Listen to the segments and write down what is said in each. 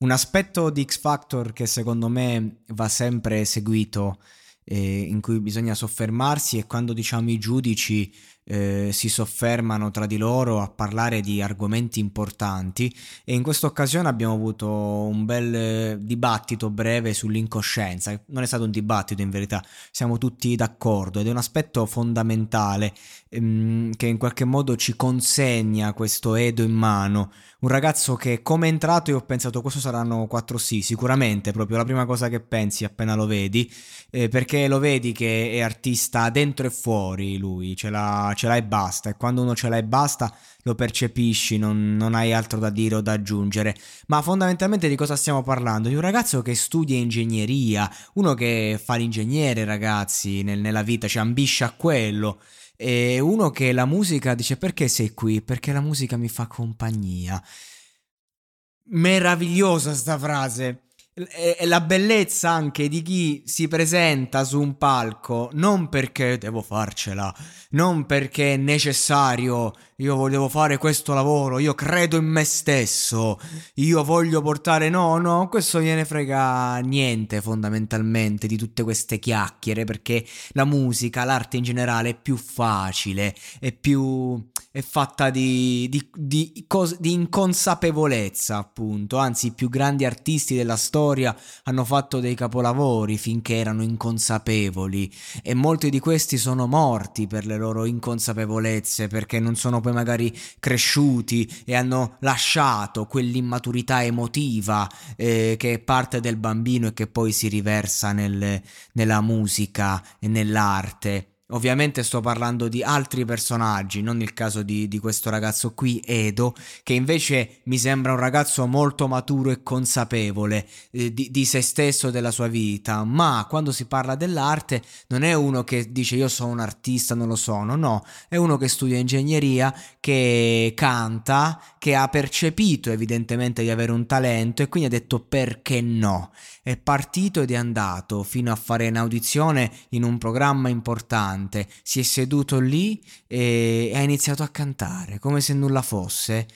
Un aspetto di X Factor che secondo me va sempre seguito, eh, in cui bisogna soffermarsi, è quando diciamo i giudici eh, si soffermano tra di loro a parlare di argomenti importanti e in questa occasione abbiamo avuto un bel eh, dibattito breve sull'incoscienza. Non è stato un dibattito in verità, siamo tutti d'accordo ed è un aspetto fondamentale ehm, che in qualche modo ci consegna questo Edo in mano. Un ragazzo che come è entrato io ho pensato questo saranno quattro sì, sicuramente, proprio la prima cosa che pensi appena lo vedi, eh, perché lo vedi che è artista dentro e fuori lui, ce l'ha, ce l'ha e basta, e quando uno ce l'ha e basta lo percepisci, non, non hai altro da dire o da aggiungere. Ma fondamentalmente di cosa stiamo parlando? Di un ragazzo che studia ingegneria, uno che fa l'ingegnere ragazzi nel, nella vita, cioè ambisce a quello. E uno che la musica dice perché sei qui? Perché la musica mi fa compagnia. Meravigliosa sta frase. È la bellezza anche di chi si presenta su un palco non perché devo farcela, non perché è necessario, io volevo fare questo lavoro, io credo in me stesso, io voglio portare no, no, questo gliene frega niente fondamentalmente di tutte queste chiacchiere perché la musica, l'arte in generale è più facile, è più è fatta di, di, di, cos- di inconsapevolezza appunto, anzi i più grandi artisti della storia hanno fatto dei capolavori finché erano inconsapevoli e molti di questi sono morti per le loro inconsapevolezze perché non sono poi magari cresciuti e hanno lasciato quell'immaturità emotiva eh, che è parte del bambino e che poi si riversa nel, nella musica e nell'arte. Ovviamente sto parlando di altri personaggi, non il caso di, di, questo ragazzo qui, Edo, che invece mi sembra un ragazzo molto maturo e consapevole eh, di, di, se stesso e della sua vita, ma quando si parla dell'arte non è uno che dice io sono un artista, non lo sono, no, è uno che studia ingegneria, che canta, che ha percepito evidentemente di avere un talento e quindi ha detto perché no, è partito ed è andato fino a fare un'audizione in un programma importante si è seduto lì e ha iniziato a cantare come se nulla fosse.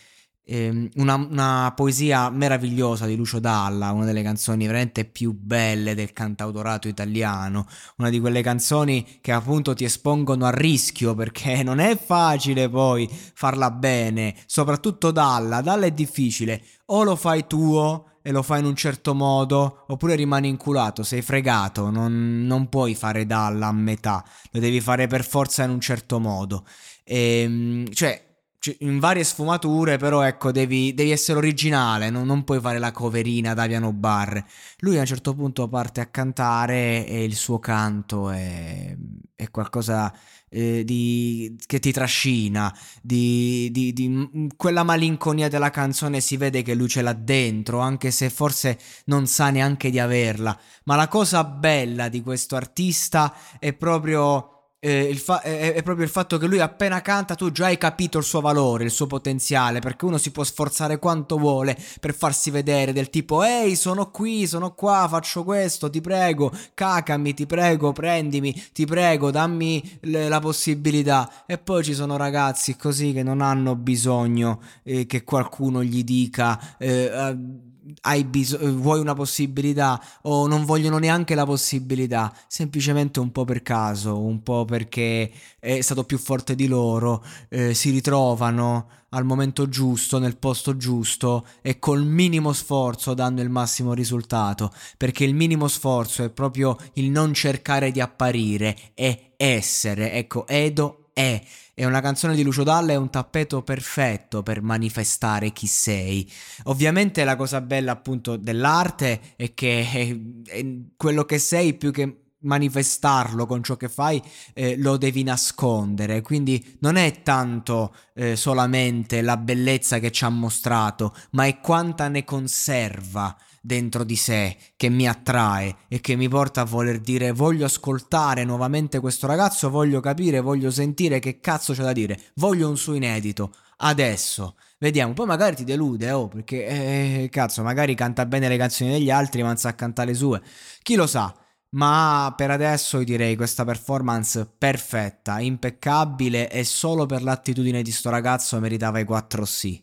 Ehm, una, una, poesia meravigliosa di Lucio Dalla, una delle canzoni veramente più belle del cantautorato italiano, una di quelle canzoni che appunto ti espongono a rischio perché non è facile poi farla bene, soprattutto Dalla, Dalla è difficile, o lo fai tuo e lo fai in un certo modo, oppure rimani inculato, sei fregato, non, non puoi fare dalla a metà, lo devi fare per forza in un certo modo. E, ehm, cioè, in varie sfumature, però ecco, devi, devi essere originale, non, non, puoi fare la coverina da piano bar. Lui a un certo punto parte a cantare e il suo canto è, è qualcosa eh, di, che ti trascina, di, di, di, quella malinconia della canzone si vede che lui ce l'ha dentro, anche se forse non sa neanche di averla. Ma la cosa bella di questo artista è proprio eh, fa- è, è, proprio il fatto che lui appena canta tu già hai capito il suo valore, il suo potenziale, perché uno si può sforzare quanto vuole per farsi vedere del tipo ehi sono qui, sono qua, faccio questo, ti prego, cacami, ti prego, prendimi, ti prego, dammi le, la possibilità. E poi ci sono ragazzi così che non hanno bisogno eh, che qualcuno gli dica... Eh, hai bisogno, vuoi una possibilità o non vogliono neanche la possibilità, semplicemente un po' per caso, un po' perché è stato più forte di loro, eh, si ritrovano al momento giusto, nel posto giusto e col minimo sforzo danno il massimo risultato, perché il minimo sforzo è proprio il non cercare di apparire, è essere, ecco, Edo è e una canzone di Lucio Dalla è un tappeto perfetto per manifestare chi sei. Ovviamente la cosa bella appunto dell'arte è che è, è quello che sei più che manifestarlo con ciò che fai eh, lo devi nascondere quindi non è tanto eh, solamente la bellezza che ci ha mostrato ma è quanta ne conserva dentro di sé che mi attrae e che mi porta a voler dire voglio ascoltare nuovamente questo ragazzo, voglio capire, voglio sentire che cazzo c'è da dire, voglio un suo inedito, adesso. Vediamo, poi magari ti delude, oh, perché eh, cazzo, magari canta bene le canzoni degli altri, ma non sa cantare le sue. Chi lo sa? Ma per adesso io direi questa performance perfetta, impeccabile e solo per l'attitudine di sto ragazzo meritava i 4 sì.